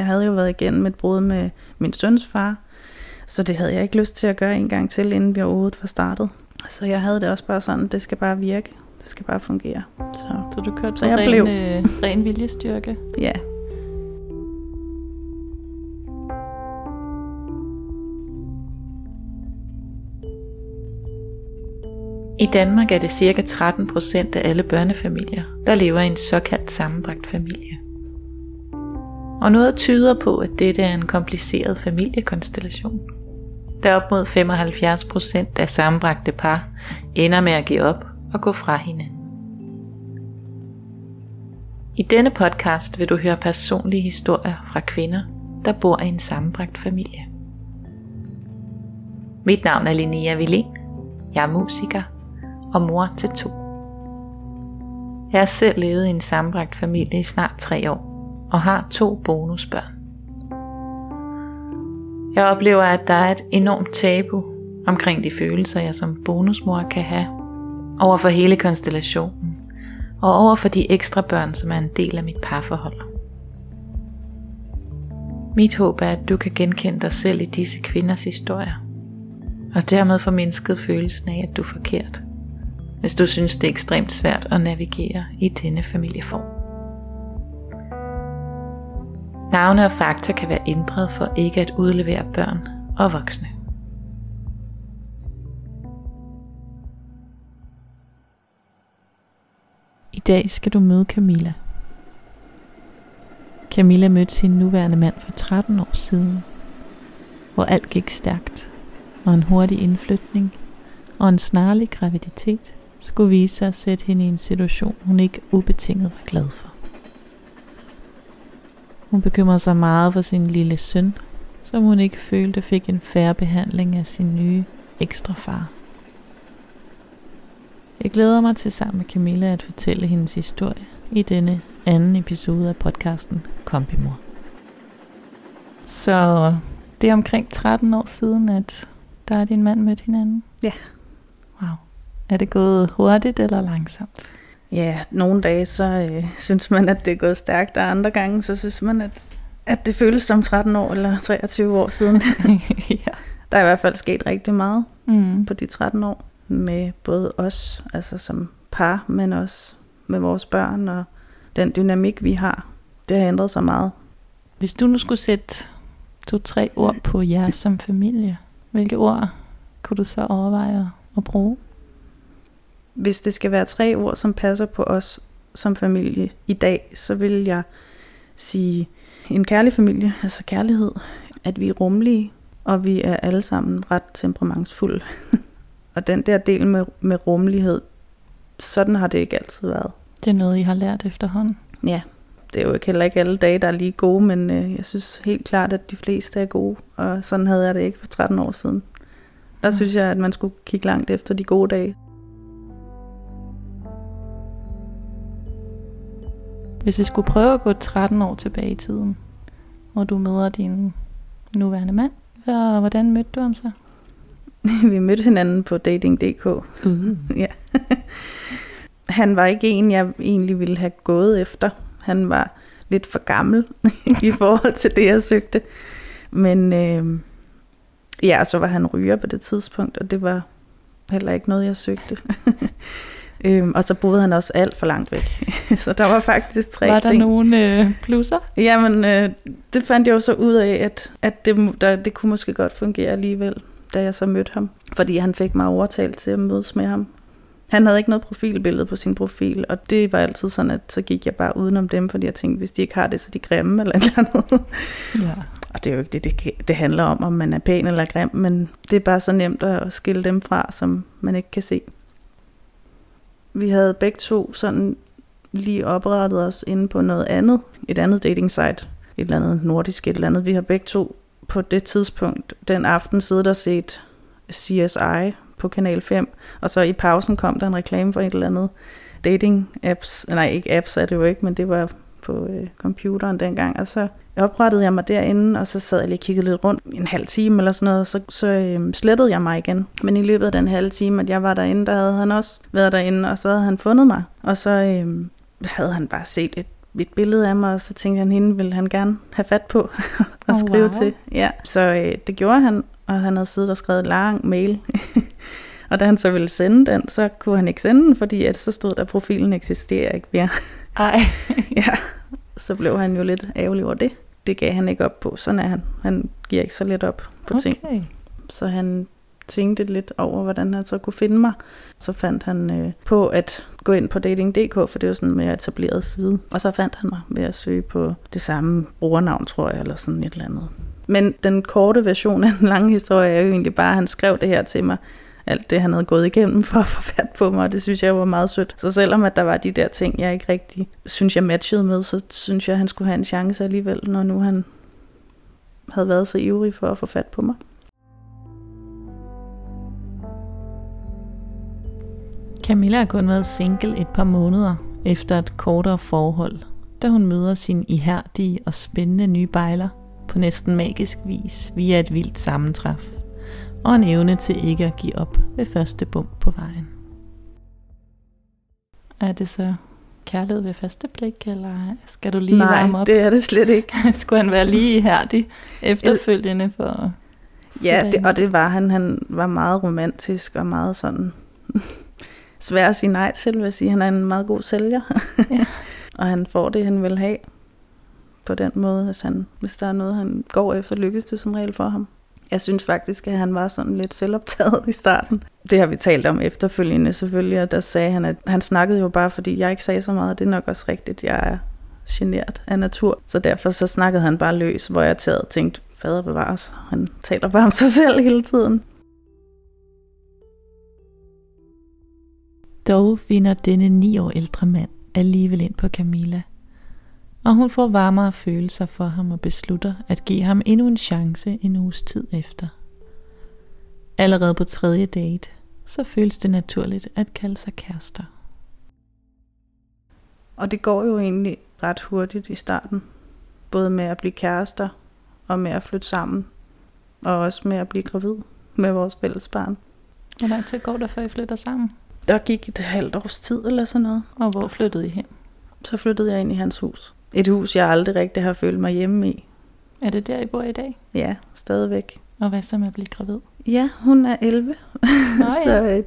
Jeg havde jo været igennem et brud med min søns far, så det havde jeg ikke lyst til at gøre en gang til, inden vi overhovedet var startet. Så jeg havde det også bare sådan, det skal bare virke. Det skal bare fungere. Så, Så du kørte Så på jeg ren, blev. øh, ren viljestyrke? ja, I Danmark er det ca. 13 procent af alle børnefamilier, der lever i en såkaldt sammenbragt familie. Og noget tyder på, at dette er en kompliceret familiekonstellation. Da op mod 75% af sammenbragte par ender med at give op og gå fra hinanden. I denne podcast vil du høre personlige historier fra kvinder, der bor i en sammenbragt familie. Mit navn er Linnea Villén. Jeg er musiker og mor til to. Jeg har selv levet i en sammenbragt familie i snart tre år og har to bonusbørn. Jeg oplever, at der er et enormt tabu omkring de følelser, jeg som bonusmor kan have over for hele konstellationen og over for de ekstra børn, som er en del af mit parforhold. Mit håb er, at du kan genkende dig selv i disse kvinders historier, og dermed få mindsket følelsen af, at du er forkert, hvis du synes, det er ekstremt svært at navigere i denne familieform. Navne og fakta kan være ændret for ikke at udlevere børn og voksne. I dag skal du møde Camilla. Camilla mødte sin nuværende mand for 13 år siden, hvor alt gik stærkt, og en hurtig indflytning og en snarlig graviditet skulle vise sig at sætte hende i en situation, hun ikke ubetinget var glad for. Hun bekymrede sig meget for sin lille søn, som hun ikke følte fik en færre behandling af sin nye ekstra far. Jeg glæder mig til sammen med Camilla at fortælle hendes historie i denne anden episode af podcasten Kompimor. Så det er omkring 13 år siden, at der er din mand mødt hinanden? Ja. Wow. Er det gået hurtigt eller langsomt? Ja, nogle dage så øh, synes man, at det er gået stærkt, og andre gange så synes man, at, at det føles som 13 år eller 23 år siden. ja. Der er i hvert fald sket rigtig meget Mm. på de 13 år med både os, altså som par, men også med vores børn og den dynamik, vi har. Det har ændret sig meget. Hvis du nu skulle sætte to-tre ord på jer som familie, hvilke ord kunne du så overveje at- at bruge? Hvis det skal være tre ord, som passer på os som familie i dag, så vil jeg sige en kærlig familie, altså kærlighed, at vi er rummelige, og vi er alle sammen ret temperamentsfulde. og den der del med, med rummelighed, sådan har det ikke altid været. Det er noget, I har lært efterhånden. Ja, det er jo ikke heller ikke alle dage, der er lige gode, men øh, jeg synes helt klart, at de fleste er gode, og sådan havde jeg det ikke for 13 år siden. Der synes jeg, at man skulle kigge langt efter de gode dage. Hvis vi skulle prøve at gå 13 år tilbage i tiden, hvor du møder din nuværende mand, og hvordan mødte du ham så? Vi mødte hinanden på dating.dk. Uh. Ja. Han var ikke en, jeg egentlig ville have gået efter. Han var lidt for gammel i forhold til det, jeg søgte. Men øh, ja, så var han ryger på det tidspunkt, og det var heller ikke noget, jeg søgte. Øhm, og så boede han også alt for langt væk. så der var faktisk tre Var der ting. nogle øh, plusser? Jamen, øh, det fandt jeg jo så ud af, at, at det, der, det kunne måske godt fungere alligevel, da jeg så mødte ham. Fordi han fik mig overtalt til at mødes med ham. Han havde ikke noget profilbillede på sin profil, og det var altid sådan, at så gik jeg bare udenom dem, fordi jeg tænkte, hvis de ikke har det, så er de grimme eller et eller andet. Ja. Og det er jo ikke det, det, det handler om, om man er pæn eller grim, men det er bare så nemt at skille dem fra, som man ikke kan se. Vi havde begge to sådan lige oprettet os inde på noget andet, et andet dating site, et eller andet nordisk et eller andet. Vi har begge to på det tidspunkt, den aften, siddet og set CSI på Kanal 5, og så i pausen kom der en reklame for et eller andet dating apps, nej ikke apps er det jo ikke, men det var på øh, computeren dengang, og så oprettede jeg mig derinde, og så sad jeg lige og kiggede lidt rundt en halv time eller sådan noget, så, så øh, slettede jeg mig igen. Men i løbet af den halve time, at jeg var derinde, der havde han også været derinde, og så havde han fundet mig. Og så øh, havde han bare set et et billede af mig, og så tænkte han, hende ville han gerne have fat på og Oh, skrive wow. til. Ja, så øh, det gjorde han, og han havde siddet og skrevet en lang mail. og da han så ville sende den, så kunne han ikke sende den, fordi at så stod der, at profilen eksisterer ikke mere. Ej. ja, så blev han jo lidt ærgerlig over det. Det gav han ikke op på. Sådan er han. Han giver ikke så let op på ting. Okay. Så han tænkte lidt over, hvordan han så kunne finde mig. Så fandt han øh, på at gå ind på dating.dk, for det er jo sådan en mere etableret side. Og så fandt han mig ved at søge på det samme brugernavn, tror jeg, eller sådan et eller andet. Men den korte version af den lange historie er jo egentlig bare, at han skrev det her til mig. Alt det, han havde gået igennem for at få fat på mig, og det synes jeg var meget sødt. Så selvom at der var de der ting, jeg ikke rigtig synes, jeg matchede med, så synes jeg, at han skulle have en chance alligevel, når nu han havde været så ivrig for at få fat på mig. Camilla har kun været single et par måneder efter et kortere forhold, da hun møder sin ihærdige og spændende nye bejler på næsten magisk vis via et vildt sammentræf og en evne til ikke at give op ved første bump på vejen. Er det så kærlighed ved første blik, eller skal du lige Nej, varme op? det er det slet ikke. Skulle han være lige ihærdig efterfølgende for... Ja, det, og det var han. Han var meget romantisk og meget sådan svær at sige nej til, vil jeg sige. Han er en meget god sælger. Ja. og han får det, han vil have på den måde, at han, hvis der er noget, han går efter, lykkes det som regel for ham. Jeg synes faktisk, at han var sådan lidt selvoptaget i starten. Det har vi talt om efterfølgende selvfølgelig, og der sagde han, at han snakkede jo bare, fordi jeg ikke sagde så meget. Det er nok også rigtigt, jeg er genert af natur. Så derfor så snakkede han bare løs, hvor jeg taget tænkte, fader bevares. Han taler bare om sig selv hele tiden. Dog finder denne ni år ældre mand alligevel ind på Camilla, og hun får varmere følelser for ham og beslutter at give ham endnu en chance en uges tid efter. Allerede på tredje date, så føles det naturligt at kalde sig kærester. Og det går jo egentlig ret hurtigt i starten. Både med at blive kærester, og med at flytte sammen, og også med at blive gravid med vores fælles barn. Hvor lang tid går der, før I flytter sammen? Der gik et halvt års tid eller sådan noget. Og hvor flyttede I hen? Så flyttede jeg ind i hans hus. Et hus, jeg aldrig rigtig har følt mig hjemme i. Er det der, I bor i dag? Ja, stadigvæk. Og hvad så med at blive gravid? Ja, hun er 11. Nå så, ja. øh,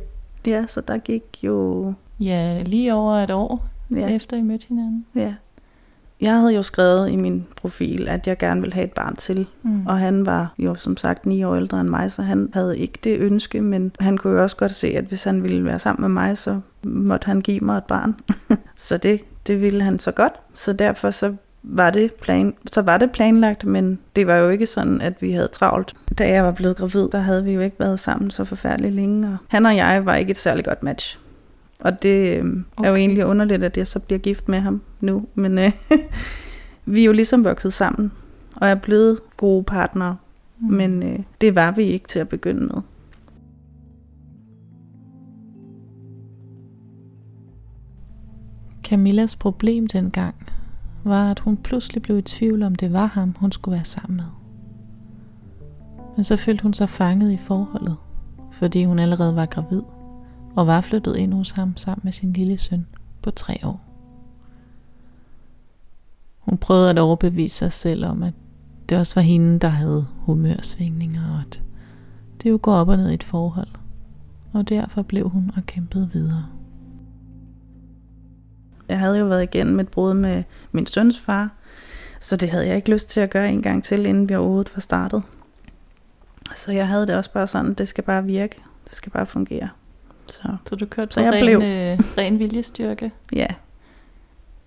ja, så der gik jo... Ja, lige over et år ja. efter I mødte hinanden. ja. Jeg havde jo skrevet i min profil, at jeg gerne ville have et barn til. Mm. Og han var jo som sagt ni år ældre end mig, så han havde ikke det ønske, men han kunne jo også godt se, at hvis han ville være sammen med mig, så måtte han give mig et barn. så det, det ville han så godt. Så derfor så var det plan, så var det planlagt, men det var jo ikke sådan, at vi havde travlt. Da jeg var blevet gravid, der havde vi jo ikke været sammen så forfærdeligt længe, og han og jeg var ikke et særligt godt match. Og det øh, er jo Okay. egentlig underligt, at jeg så bliver gift med ham nu, men øh, vi er jo ligesom vokset sammen, og er blevet gode partnere, Mm. men øh, det var vi ikke til at begynde med. Camillas problem dengang var, at hun pludselig blev i tvivl om det var ham, hun skulle være sammen med. Men så følte hun sig fanget i forholdet, fordi hun allerede var gravid og var flyttet ind hos ham sammen med sin lille søn på tre år. Hun prøvede at overbevise sig selv om, at det også var hende, der havde humørsvingninger, og at det jo går op og ned i et forhold. Og derfor blev hun og kæmpede videre. Jeg havde jo været igennem et brud med min søns far, så det havde jeg ikke lyst til at gøre en gang til, inden vi overhovedet var startet. Så jeg havde det også bare sådan, det skal bare virke, det skal bare fungere. Så Så du kørte Så på jeg ren, blev- øh, ren viljestyrke? ja,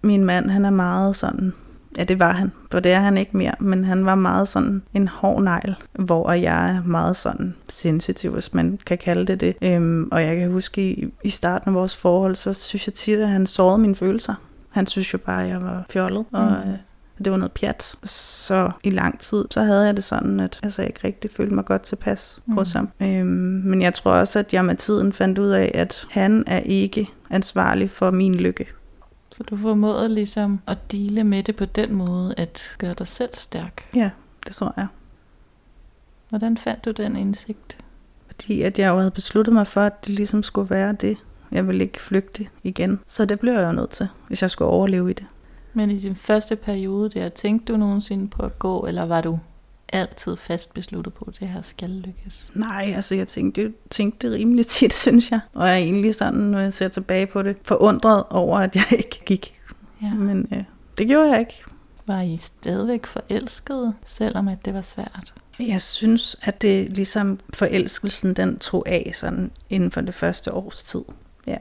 min mand, han er meget sådan, ja det var han, for det er han ikke mere, men han var meget sådan en hård negl, hvor jeg er meget sådan sensitiv, hvis man kan kalde det det. Øhm, og jeg kan huske i, i starten af vores forhold, så synes jeg tit, at han sårede mine følelser. Han synes jo bare, at jeg var fjollet, og Mm. øh, det var noget pjat. Så i lang tid, så havde jeg det sådan, at altså, jeg ikke rigtig følte mig godt tilpas mm. Hos ham. Øhm, men jeg tror også, at jeg med tiden fandt ud af, at han er ikke ansvarlig for min lykke. Så du formåede ligesom at dele med det på den måde, at gøre dig selv stærk. Ja, det tror jeg. Hvordan fandt du den indsigt? Fordi at jeg jo havde besluttet mig for, at det ligesom skulle være det. Jeg ville ikke flygte igen. Så det blev jeg jo nødt til, hvis jeg skulle overleve i det. Men i din første periode der, tænkte du nogensinde på at gå, eller var du altid fast besluttet på, at det her skal lykkes? Nej, altså jeg tænkte, tænkte det rimelig tit, synes jeg. Og jeg er egentlig sådan, når jeg ser tilbage på det, forundret over, at jeg ikke gik. Ja. Men øh, det gjorde jeg ikke. Var I stadigvæk forelskede, selvom at det var svært? Jeg synes, at det ligesom forelskelsen, den tog af sådan inden for det første års tid. Ja.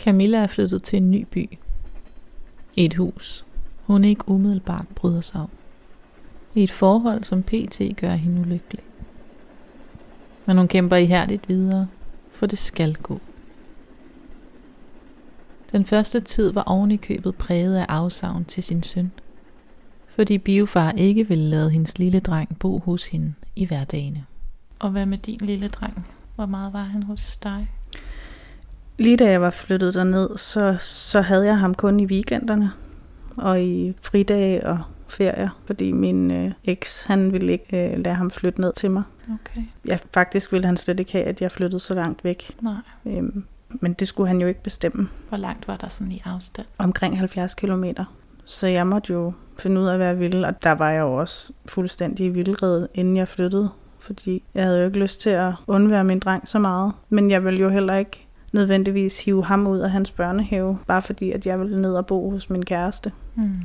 Camilla er flyttet til en ny by. I et hus, hun ikke umiddelbart bryder sig om. I et forhold, som pt. gør hende ulykkelig. Men hun kæmper ihærdigt videre, for det skal gå. Den første tid var oven i købet præget af afsavn til sin søn, fordi biofar ikke ville lade hendes lille dreng bo hos hende i hverdagene. Og hvad med din lille dreng? Hvor meget var han hos dig? Lige da jeg var flyttet derned, så, så havde jeg ham kun i weekenderne og i fridage og ferier, fordi min øh, eks, han ville ikke øh, lade ham flytte ned til mig. Okay. Ja, faktisk ville han slet ikke have, at jeg flyttede så langt væk. Nej. Øhm, men det skulle han jo ikke bestemme. Hvor langt var der sådan i afstand? Omkring 70 kilometer. Så jeg måtte jo finde ud af, hvad jeg ville. Og der var jeg jo også fuldstændig vildred, inden jeg flyttede. Fordi jeg havde jo ikke lyst til at undvære min dreng så meget. Men jeg ville jo heller ikke nødvendigvis hive ham ud af hans børnehave, bare fordi at jeg ville ned og bo hos min kæreste. Mm.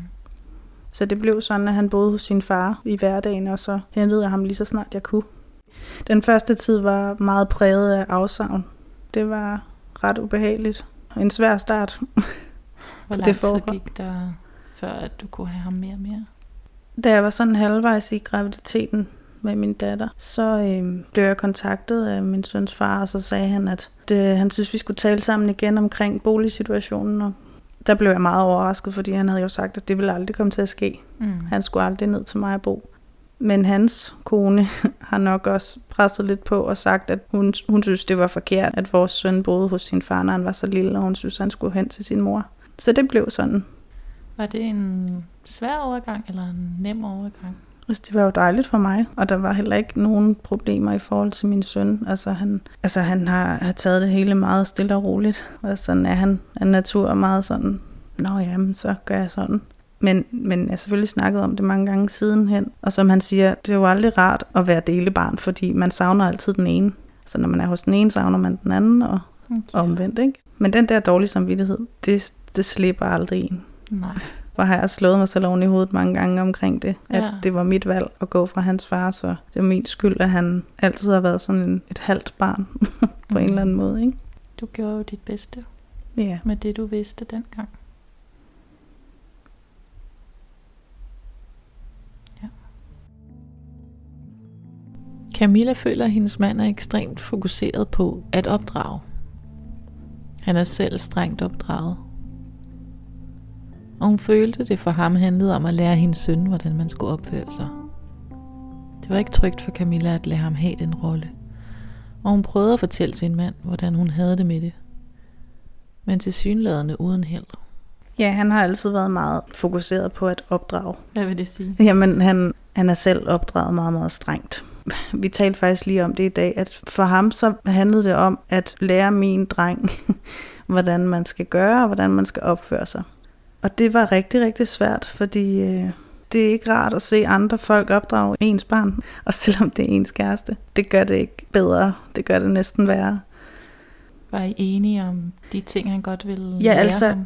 Så det blev sådan, at han boede hos sin far i hverdagen, og så hentede jeg ham lige så snart jeg kunne. Den første tid var meget præget af afsavn. Det var ret ubehageligt. En svær start. Hvor det lang tid forhold. gik der, før at du kunne have ham mere og mere? Da jeg var sådan halvvejs i graviditeten med min datter, så øh, blev jeg kontaktet af min søns far, og så sagde han, at det, han synes, vi skulle tale sammen igen omkring boligsituationen. Og der blev jeg meget overrasket, fordi han havde jo sagt, at det ville aldrig komme til at ske. Mm. Han skulle aldrig ned til mig at bo. Men hans kone har nok også presset lidt på og sagt, at hun, hun synes, det var forkert, at vores søn boede hos sin far, når han var så lille, og hun synes, han skulle hen til sin mor. Så det blev sådan. Var det en svær overgang eller en nem overgang? Altså, det var jo dejligt for mig, og der var heller ikke nogen problemer i forhold til min søn. Altså, han, altså, han har, har taget det hele meget stille og roligt, og sådan er han af natur meget sådan, nå jamen, så gør jeg sådan. Men, men jeg har selvfølgelig snakket om det mange gange sidenhen, og som han siger, det er jo aldrig rart at være delebarn, fordi man savner altid den ene. Så når man er hos den ene, savner man den anden, og Okay. omvendt, ikke? Men den der dårlige samvittighed, det, det slipper aldrig en. Nej. Hvor har jeg slået mig selv oven i hovedet mange gange omkring det. At Ja. det var mit valg at gå fra hans far, så det var min skyld, at han altid har været sådan en, et halvt barn på en eller anden måde. Ikke? Du gjorde jo dit bedste Ja. med det, du vidste dengang. Ja. Camilla føler, at hendes mand er ekstremt fokuseret på at opdrage. Han er selv strengt opdraget. Og hun følte, det for ham handlede om at lære hendes søn, hvordan man skulle opføre sig. Det var ikke trygt for Camilla at lade ham have den rolle. Og hun prøvede at fortælle sin mand, hvordan hun havde det med det. Men til synladende uden held. ja, han har altid været meget fokuseret på at opdrage. Hvad vil det sige? Jamen, han, han er selv opdraget meget, meget strengt. Vi talte faktisk lige om det i dag, at for ham så handlede det om at lære min dreng, hvordan man skal gøre, og hvordan man skal opføre sig. Og det var rigtig, rigtig svært, fordi øh, det er ikke rart at se andre folk opdrage ens barn, og selvom det er ens kæreste. Det gør det ikke bedre, det gør det næsten værre. Var I enige om de ting, han godt ville Ja, lære altså, ham?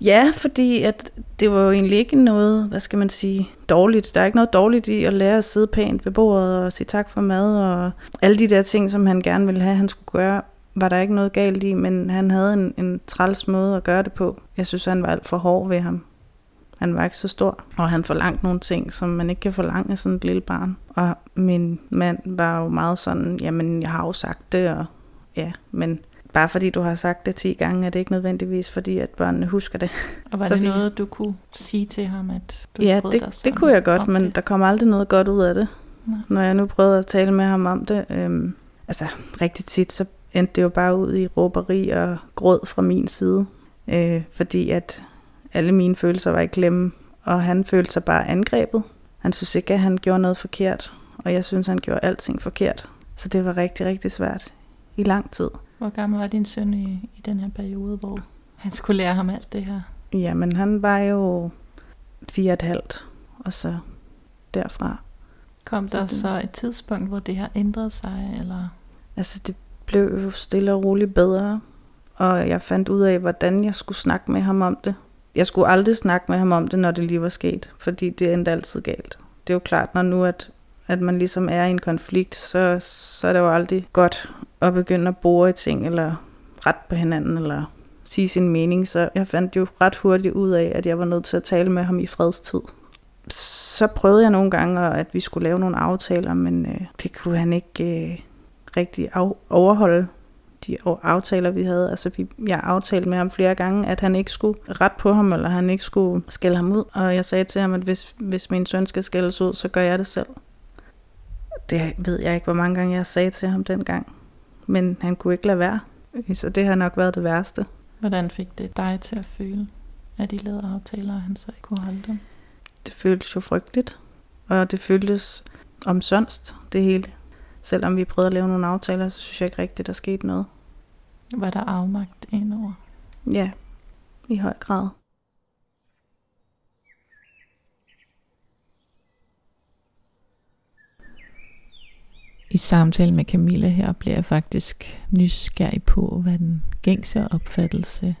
Ja, fordi at det var jo egentlig ikke noget, hvad skal man sige, dårligt. Der er ikke noget dårligt i at lære at sidde pænt ved bordet og sige tak for mad og alle de der ting, som han gerne ville have, han skulle gøre, var der ikke noget galt i, men han havde en, en træls måde at gøre det på. Jeg synes, han var alt for hård ved ham. Han var ikke så stor, og han forlangte nogle ting, som man ikke kan forlange af sådan et lille barn. Og min mand var jo meget sådan, jamen jeg har jo sagt det, og ja, men bare fordi du har sagt det 10 gange, er det ikke nødvendigvis fordi, at børnene husker det. Og var så det vi- noget, du kunne sige til ham, at du Ja, det, dig det kunne jeg godt, men det? der kom aldrig noget godt ud af det. Nej. Når jeg nu prøvede at tale med ham om det, øhm, altså rigtig tit, så endte det jo bare ud i råberi og gråd fra min side. Øh, fordi at alle mine følelser var i klemme, og han følte sig bare angrebet. Han synes ikke, at han gjorde noget forkert, og jeg synes, han gjorde alting forkert. Så det var rigtig, rigtig svært i lang tid. Hvor gammel var din søn i, i den her periode, hvor Han skulle lære ham alt det her. Jamen, han var jo fire og et halvt, og så derfra. Kom der det- så et tidspunkt, hvor det har ændret sig, eller? Altså, det blev jo stille og roligt bedre, og jeg fandt ud af, hvordan jeg skulle snakke med ham om det. Jeg skulle aldrig snakke med ham om det, når det lige var sket, fordi det endte altid galt. Det er jo klart, når nu at, at man ligesom er i en konflikt, så, så er det jo aldrig godt at begynde at bore i ting, eller ret på hinanden, eller sige sin mening. Så jeg fandt jo ret hurtigt ud af, at jeg var nødt til at tale med ham i fredstid. Så prøvede jeg nogle gange, at vi skulle lave nogle aftaler, men øh, det kunne han ikke øh, rigtig af- overholde de aftaler, vi havde. Altså, vi, jeg aftalte med ham flere gange, at han ikke skulle ret på ham, eller han ikke skulle skælde ham ud. Og jeg sagde til ham, at hvis, hvis min søn skal skældes ud, så gør jeg det selv. Det ved jeg ikke, hvor mange gange jeg sagde til ham dengang. Men han kunne ikke lade være. Så det har nok været det værste. Hvordan fik det dig til at føle, at de lavede aftaler, og han så ikke kunne holde dem? Det føltes jo frygteligt. Og det føltes omsonst, det hele. Selvom vi prøvede at lave nogle aftaler, så synes jeg ikke rigtigt, der skete noget. Var der afmagt indover? Ja, i høj grad. I samtale med Camilla her bliver jeg faktisk nysgerrig på, hvad den gængse opfattelse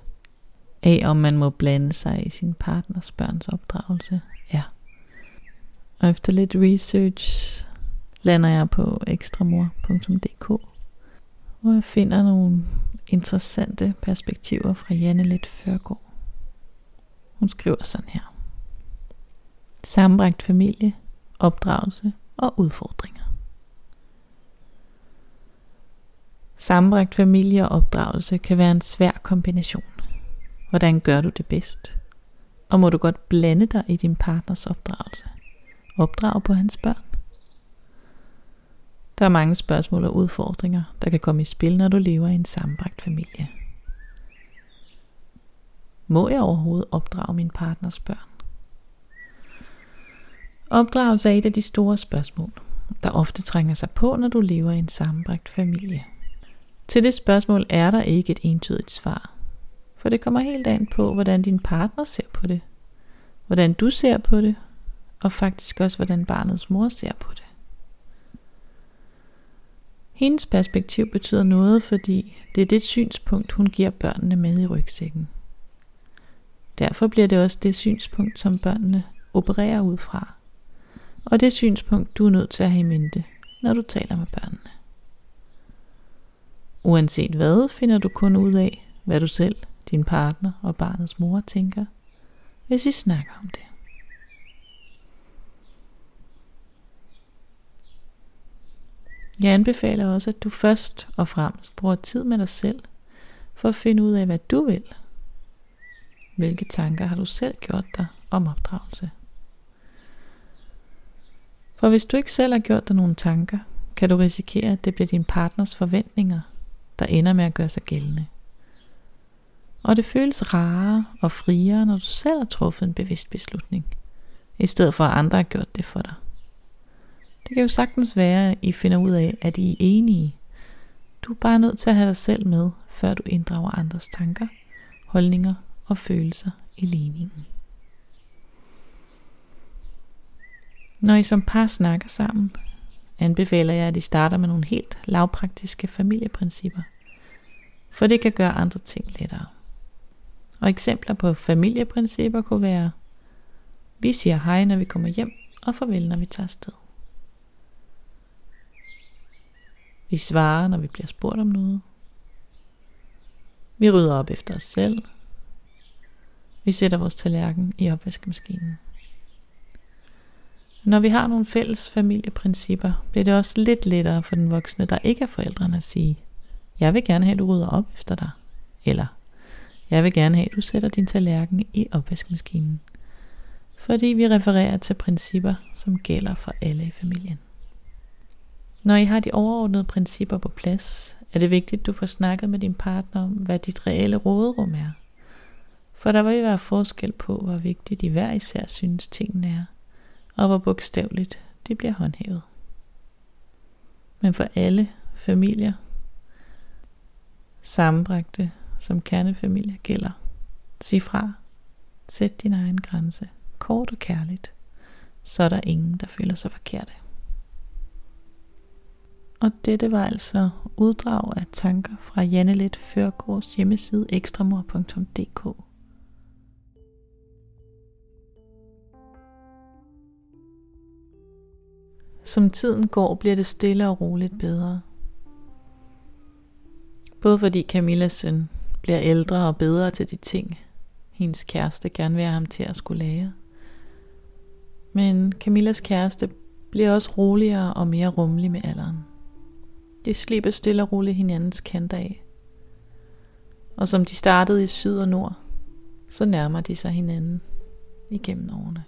af, om man må blande sig i sin partners børns opdragelse er. Og efter lidt research lander jeg på ekstramor.dk, hvor jeg finder nogle interessante perspektiver fra Janne Lidt Førgaard. Hun skriver sådan her. Sammenbragt familie, opdragelse og udfordringer. Sammenbragt familie og opdragelse kan være en svær kombination. Hvordan gør du det bedst? Og må du godt blande dig i din partners opdragelse? Opdrage på hans børn? Der er mange spørgsmål og udfordringer, der kan komme i spil, når du lever i en sammenbragt familie. Må jeg overhovedet opdrage min partners børn? Opdragelse er et af de store spørgsmål, der ofte trænger sig på, når du lever i en sammenbragt familie. Til det spørgsmål er der ikke et entydigt svar, for det kommer helt an på, hvordan din partner ser på det, hvordan du ser på det, og faktisk også, hvordan barnets mor ser på det. Hendes perspektiv betyder noget, fordi det er det synspunkt, hun giver børnene med i rygsækken. Derfor bliver det også det synspunkt, som børnene opererer ud fra. Og det synspunkt, du er nødt til at have i mente, når du taler med børnene. Uanset hvad, finder du kun ud af, hvad du selv, din partner og barnets mor tænker, hvis I snakker om det. Jeg anbefaler også, at du først og fremmest bruger tid med dig selv, for at finde ud af, hvad du vil. Hvilke tanker har du selv gjort dig om opdragelse? For hvis du ikke selv har gjort dig nogle tanker, kan du risikere, at det bliver din partners forventninger, der ender med at gøre sig gældende. Og det føles rarere og friere, når du selv har truffet en bevidst beslutning, i stedet for at andre har gjort det for dig. Det kan jo sagtens være, at I finder ud af, at I er enige. Du er bare nødt til at have dig selv med, før du inddrager andres tanker, holdninger og følelser i ligningen. Når I som par snakker sammen, anbefaler jeg, at I starter med nogle helt lavpraktiske familieprincipper, for det kan gøre andre ting lettere. Og eksempler på familieprincipper kunne være, vi siger hej, når vi kommer hjem, og farvel, når vi tager sted. Vi svarer, når vi bliver spurgt om noget. Vi rydder op efter os selv. Vi sætter vores tallerken i opvaskemaskinen. Når vi har nogle fælles familieprincipper, bliver det også lidt lettere for den voksne, der ikke er forældrene at sige, jeg vil gerne have, at du rydder op efter dig. Eller, jeg vil gerne have, at du sætter din tallerken i opvaskemaskinen. Fordi vi refererer til principper, som gælder for alle i familien. Når I har de overordnede principper på plads, er det vigtigt, at du får snakket med din partner om, hvad dit reelle råderum er. For der vil være forskel på, hvor vigtigt I hver især synes tingene er, og hvor bogstaveligt det bliver håndhævet. Men for alle familier, sammenbragte som kernefamilier gælder, Sig fra. Sæt din egen grænse. Kort og kærligt. Så er der ingen, der føler sig forkerte. Og dette var altså uddrag af tanker fra Janne Let hjemmeside ekstramor.dk. Som tiden går, bliver det stille og roligt bedre. Både fordi Camillas søn bliver ældre og bedre til de ting, hendes kæreste gerne vil have ham til at skulle lære. Men Camillas kæreste bliver også roligere og mere rummelig med alderen. De slipper stille og roligt hinandens kanter af. Og som de startede i syd og nord, så nærmer de sig hinanden igennem årene.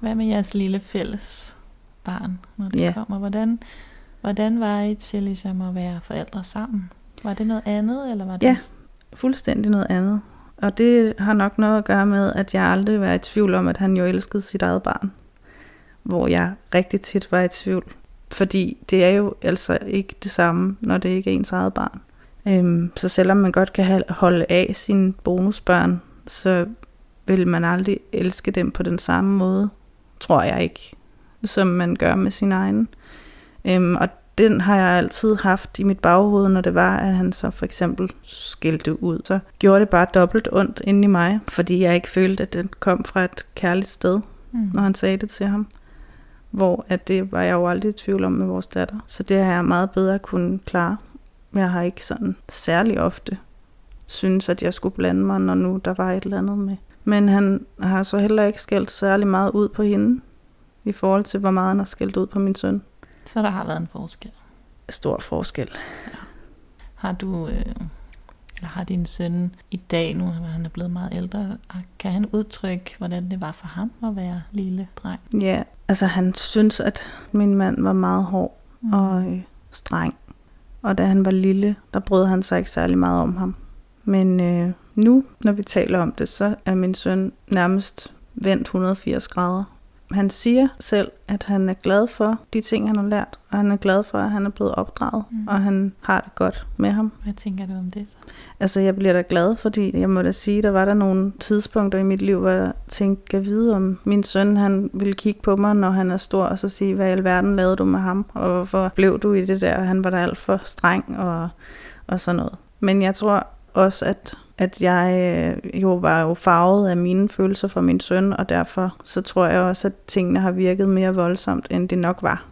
Hvad med jeres lille fælles barn, når det Ja. kommer? Hvordan, hvordan var I til ligesom at være forældre sammen? Var det noget andet, eller var det? Ja. Fuldstændig noget andet. Og det har nok noget at gøre med, at jeg aldrig var i tvivl om, at han jo elskede sit eget barn. Hvor jeg rigtig tit var i tvivl. Fordi det er jo altså ikke det samme, når det ikke er ens eget barn. Øhm, så selvom man godt kan holde af sine bonusbørn, så vil man aldrig elske dem på den samme måde, tror jeg ikke, som man gør med sin egen. Øhm, og den har jeg altid haft i mit baghoved, når det var, at han så for eksempel skilte ud. Så gjorde det bare dobbelt ondt inde i mig, fordi jeg ikke følte, at den kom fra et kærligt sted, Mm. når han sagde det til ham. Hvor at det var jeg jo aldrig i tvivl om med vores datter. Så det har jeg meget bedre kunne klare. Jeg har ikke sådan særlig ofte synes, at jeg skulle blande mig, når nu der var et eller andet med. Men han har så heller ikke skældt særlig meget ud på hende, i forhold til, hvor meget han har skældt ud på min søn. Så der har været en forskel. Stor forskel. Har du, øh, eller har din søn i dag, nu hvor han er blevet meget ældre, kan han udtrykke, hvordan det var for ham at være lille dreng? Ja, altså han synes, at min mand var meget hård Mm. og øh, streng. Og da han var lille, der brød han sig ikke særlig meget om ham. Men øh, nu, når vi taler om det, så er min søn nærmest vendt 180 grader. Han siger selv, at han er glad for de ting, han har lært, og han er glad for, at han er blevet opdraget, Mm. og han har det godt med ham. Hvad tænker du om det så? Altså, jeg bliver da glad, fordi jeg må da sige, der var der nogle tidspunkter i mit liv, hvor jeg tænkte, kan vide, om min søn, han ville kigge på mig, når han er stor, og så sige, hvad i alverden lavede du med ham, og hvorfor blev du i det der? Han var da alt for streng og, og sådan noget. Men jeg tror også, at, at jeg øh, jo var jo farvet af mine følelser for min søn, og derfor så tror jeg også, at tingene har virket mere voldsomt, end det nok var.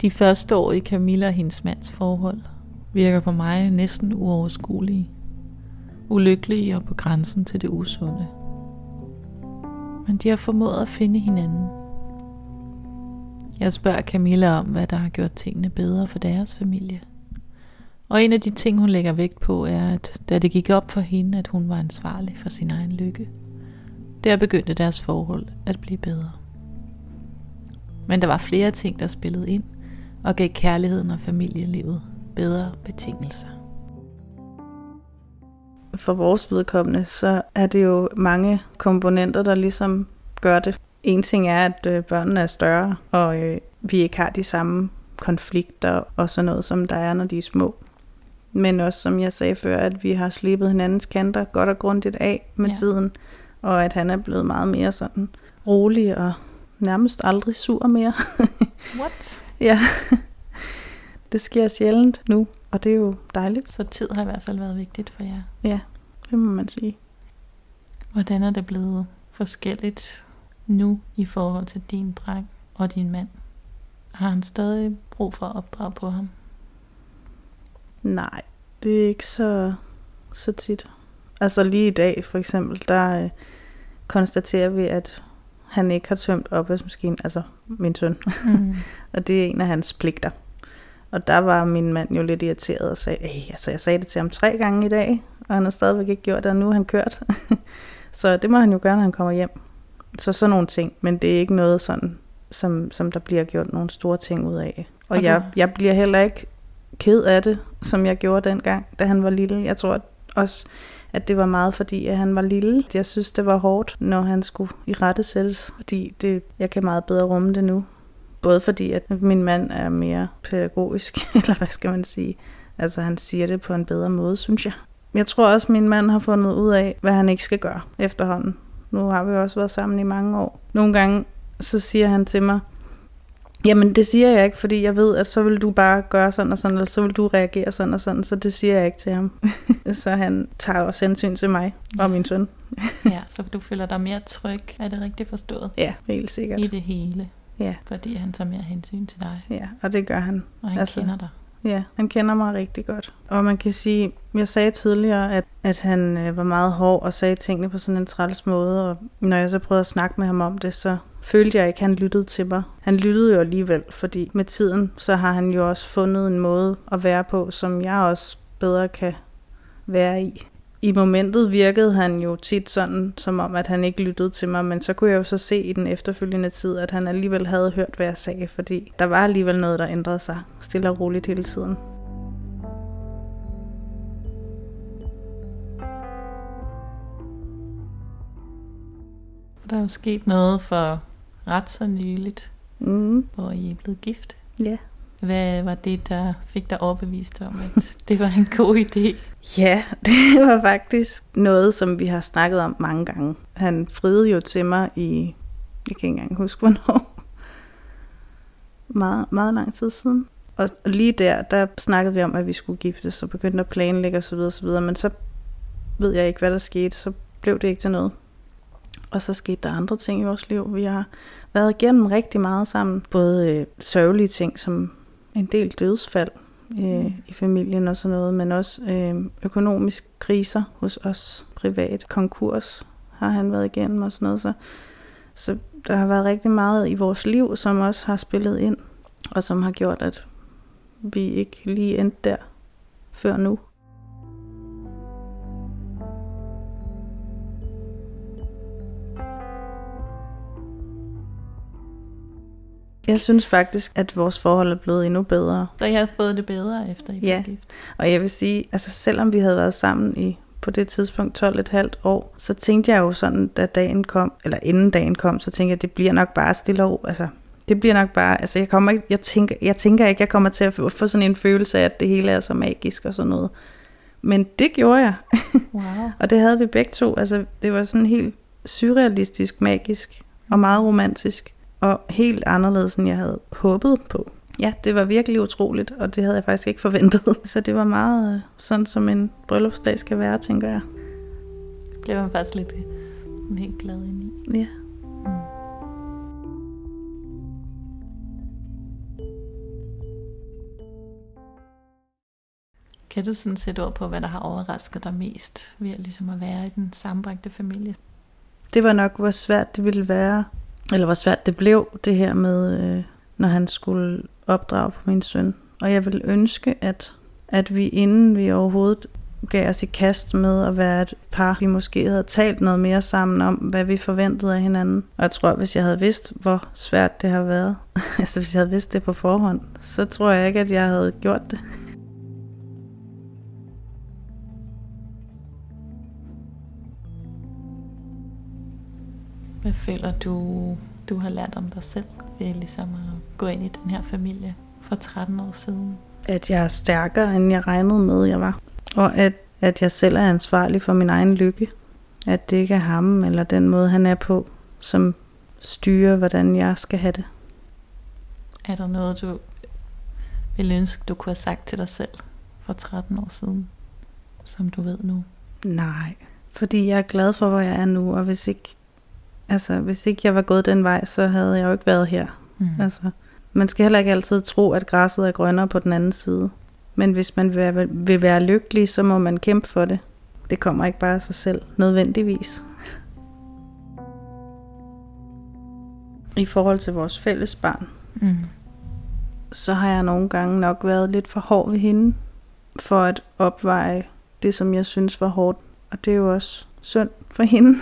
De første år i Camilla og hendes mands forhold virker på mig næsten uoverskuelige. Ulykkelige og på grænsen til det usunde. Men de har formået at finde hinanden. Jeg spørger Camilla om, hvad der har gjort tingene bedre for deres familie. Og en af de ting, hun lægger vægt på, er, at da det gik op for hende, at hun var ansvarlig for sin egen lykke, der begyndte deres forhold at blive bedre. Men der var flere ting, der spillede ind og gav kærligheden og familielivet bedre betingelser. for vores vedkommende, så er det jo mange komponenter, der ligesom gør det. En ting er, at øh, børnene er større, og øh, vi ikke har de samme konflikter og sådan noget, som der er, når de er små. Men også, som jeg sagde før, at vi har slebet hinandens kanter godt og grundigt af med Ja. tiden, og at han er blevet meget mere sådan rolig og nærmest aldrig sur mere. What? ja, det sker sjældent nu, og det er jo dejligt. Så tid har i hvert fald været vigtigt for jer. Ja, det må man sige. Hvordan er det blevet forskelligt nu i forhold til din dreng og din mand? Har han stadig brug for at opdrage på ham? Nej, det er ikke så, så tit. Altså lige i dag for eksempel, der øh, konstaterer vi, at han ikke har tømt opvaskemaskinen, altså min søn, Mm. og det er en af hans pligter. Og der var min mand jo lidt irriteret og sagde, altså jeg sagde det til ham tre gange i dag, og han har stadigvæk ikke gjort det, og nu er han kørt. så det må han jo gøre, når han kommer hjem. Så sådan nogle ting, men det er ikke noget sådan, som, som der bliver gjort nogle store ting ud af. Og Okay. jeg, jeg bliver heller ikke ked af det, som jeg gjorde dengang, da han var lille. Jeg tror også, at det var meget fordi, at han var lille. Jeg synes, det var hårdt, når han skulle i rette sættes, fordi det, jeg kan meget bedre rumme det nu. Både fordi, at min mand er mere pædagogisk, eller hvad skal man sige. Altså han siger det på en bedre måde, synes jeg. Jeg tror også, at min mand har fundet ud af, hvad han ikke skal gøre efterhånden. Nu har vi også været sammen i mange år. Nogle gange så siger han til mig, Jamen det siger jeg ikke, fordi jeg ved, at så vil du bare gøre sådan og sådan, eller så vil du reagere sådan og sådan, så det siger jeg ikke til ham. så han tager også hensyn til mig og min søn. ja, så du føler dig mere tryg, er det rigtigt forstået? Ja, helt sikkert. I det hele. Ja. Fordi han tager mere hensyn til dig. Ja, og det gør han. Og han altså, kender dig. Ja, han kender mig rigtig godt. Og man kan sige, jeg sagde tidligere, at, at han øh, var meget hård og sagde tingene på sådan en træls måde, og når jeg så prøvede at snakke med ham om det, så følte jeg ikke, at han lyttede til mig. Han lyttede jo alligevel, fordi med tiden, så har han jo også fundet en måde at være på, som jeg også bedre kan være i. I momentet virkede han jo tit sådan, som om, at han ikke lyttede til mig, men så kunne jeg jo så se i den efterfølgende tid, at han alligevel havde hørt, hvad jeg sagde, fordi der var alligevel noget, der ændrede sig stille og roligt hele tiden. Der er jo sket noget for ret så nyligt, mm. hvor I er blevet gift. Ja. Hvad var det, der fik dig overbevist om, at det var en god idé? Ja, det var faktisk noget, som vi har snakket om mange gange. Han friede jo til mig i, jeg kan ikke engang huske hvornår, meget, meget lang tid siden. Og lige der, der snakkede vi om, at vi skulle giftes, og begyndte at planlægge osv. osv. Men så ved jeg ikke, hvad der skete. Så blev det ikke til noget. Og så skete der andre ting i vores liv. Vi har været igennem rigtig meget sammen. Både øh, sørgelige ting, som en del dødsfald øh, i familien og sådan noget, men også øh, økonomiske kriser hos os privat. Konkurs har han været igennem og sådan noget. Så, så der har været rigtig meget i vores liv, som også har spillet ind, og som har gjort, at vi ikke lige endte der før nu. Jeg synes faktisk, at vores forhold er blevet endnu bedre. Så jeg har fået det bedre efter I ja. gift? og jeg vil sige, altså selvom vi havde været sammen i på det tidspunkt 12,5 år, så tænkte jeg jo sådan, da dagen kom, eller inden dagen kom, så tænkte jeg, at det bliver nok bare stille og altså det bliver nok bare, altså jeg, kommer ikke, jeg, tænker, jeg tænker ikke, jeg kommer til at få, få sådan en følelse af, at det hele er så magisk og sådan noget. Men det gjorde jeg. Wow. og det havde vi begge to. Altså det var sådan helt surrealistisk, magisk og meget romantisk og helt anderledes, end jeg havde håbet på. Ja, det var virkelig utroligt, og det havde jeg faktisk ikke forventet. Så det var meget øh, sådan, som en bryllupsdag skal være, tænker jeg. Det blev man faktisk lidt helt glad ind i. Ja. Mm. Kan du sådan sætte ord på, hvad der har overrasket dig mest ved at, ligesom at være i den sammenbragte familie? Det var nok, hvor svært det ville være eller hvor svært det blev, det her med, øh, når han skulle opdrage på min søn. Og jeg vil ønske, at, at vi inden vi overhovedet gav os i kast med at være et par, vi måske havde talt noget mere sammen om, hvad vi forventede af hinanden. Og jeg tror, hvis jeg havde vidst, hvor svært det har været, altså hvis jeg havde vidst det på forhånd, så tror jeg ikke, at jeg havde gjort det. Hvad føler du, du har lært om dig selv ved ligesom at gå ind i den her familie for 13 år siden? At jeg er stærkere, end jeg regnede med, jeg var. Og at, at jeg selv er ansvarlig for min egen lykke. At det ikke er ham eller den måde, han er på, som styrer, hvordan jeg skal have det. Er der noget, du vil ønske, du kunne have sagt til dig selv for 13 år siden, som du ved nu? Nej, fordi jeg er glad for, hvor jeg er nu, og hvis ikke Altså, hvis ikke jeg var gået den vej, så havde jeg jo ikke været her. Mm. Altså, man skal heller ikke altid tro, at græsset er grønnere på den anden side. Men hvis man vil være, vil være lykkelig, så må man kæmpe for det. Det kommer ikke bare af sig selv, nødvendigvis. I forhold til vores fælles barn, mm. så har jeg nogle gange nok været lidt for hård ved hende, for at opveje det, som jeg synes var hårdt. Og det er jo også synd for hende,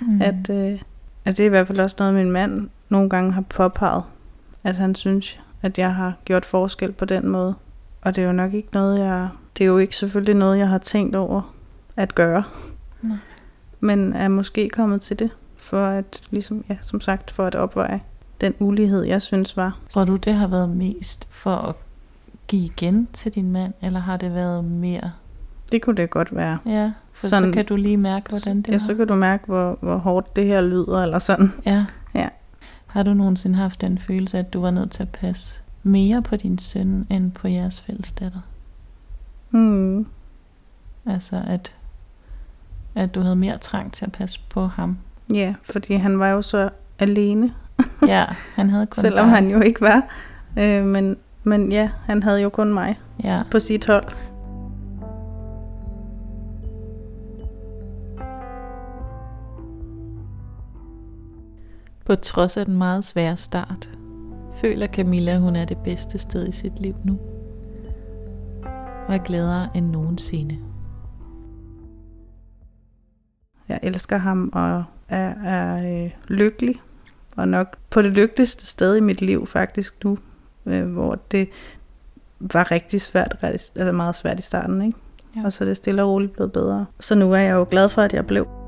mm. at, øh, at det er i hvert fald også noget, min mand nogle gange har påpeget, at han synes, at jeg har gjort forskel på den måde. Og det er jo nok ikke noget, jeg... Det er jo ikke selvfølgelig noget, jeg har tænkt over at gøre. Nej. Men er måske kommet til det, for at, ligesom, ja, som sagt, for at opveje den ulighed, jeg synes var. Tror du, det har været mest for at give igen til din mand, eller har det været mere? Det kunne det godt være. Ja, for Sådan- så kan du lige mærke, hvordan det ja, var. så kan du mærke, hvor, hvor hårdt det her lyder, eller sådan. Ja. Ja. Har du nogensinde haft den følelse, at du var nødt til at passe mere på din søn, end på jeres fælles datter? Hmm. Altså, at, at du havde mere trang til at passe på ham. Ja, fordi han var jo så alene, Ja, han havde kun selvom dig. han jo ikke var. Øh, men, men ja, han havde jo kun mig Ja, på sit hold. På trods af den meget svære start, føler Camilla, at hun er det bedste sted i sit liv nu. Og er gladere end nogensinde. Jeg elsker ham og er, er øh, lykkelig. Og nok på det lykkeligste sted i mit liv faktisk nu, øh, hvor det var rigtig svært, altså meget svært i starten, ikke? Ja. Og så er det stille og roligt blevet bedre. Så nu er jeg jo glad for, at jeg blev.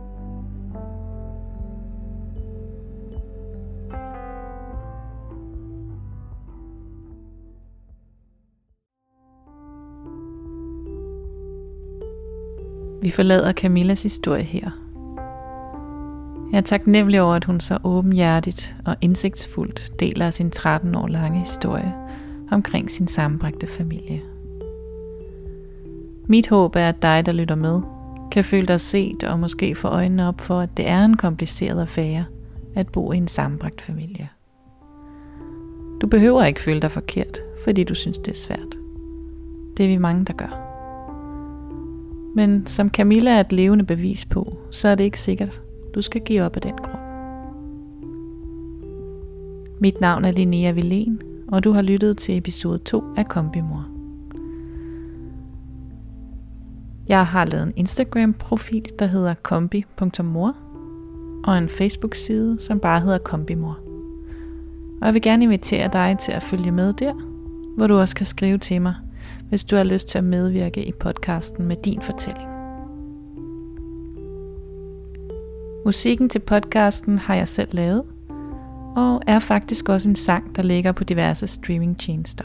Vi forlader Camillas historie her. Jeg er taknemmelig over, at hun så åbenhjertigt og indsigtsfuldt deler sin 13 år lange historie omkring sin sammenbragte familie. Mit håb er, at dig, der lytter med, kan føle dig set og måske få øjnene op for, at det er en kompliceret affære at bo i en sammenbragt familie. Du behøver ikke føle dig forkert, fordi du synes, det er svært. Det er vi mange, der gør. Men som Camilla er et levende bevis på, så er det ikke sikkert, du skal give op af den grund. Mit navn er Linnea Villén, og du har lyttet til episode 2 af Kombimor. Jeg har lavet en Instagram-profil, der hedder kombi.mor, og en Facebook-side, som bare hedder Kombimor. Og jeg vil gerne invitere dig til at følge med der, hvor du også kan skrive til mig, hvis du har lyst til at medvirke i podcasten med din fortælling. Musikken til podcasten har jeg selv lavet, og er faktisk også en sang, der ligger på diverse streamingtjenester.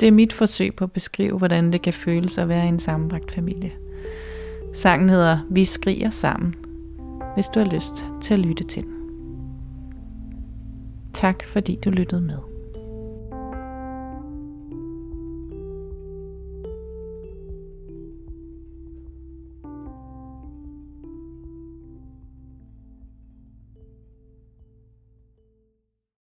Det er mit forsøg på at beskrive, hvordan det kan føles at være i en sammenbragt familie. Sangen hedder Vi skriger sammen, hvis du har lyst til at lytte til den. Tak fordi du lyttede med.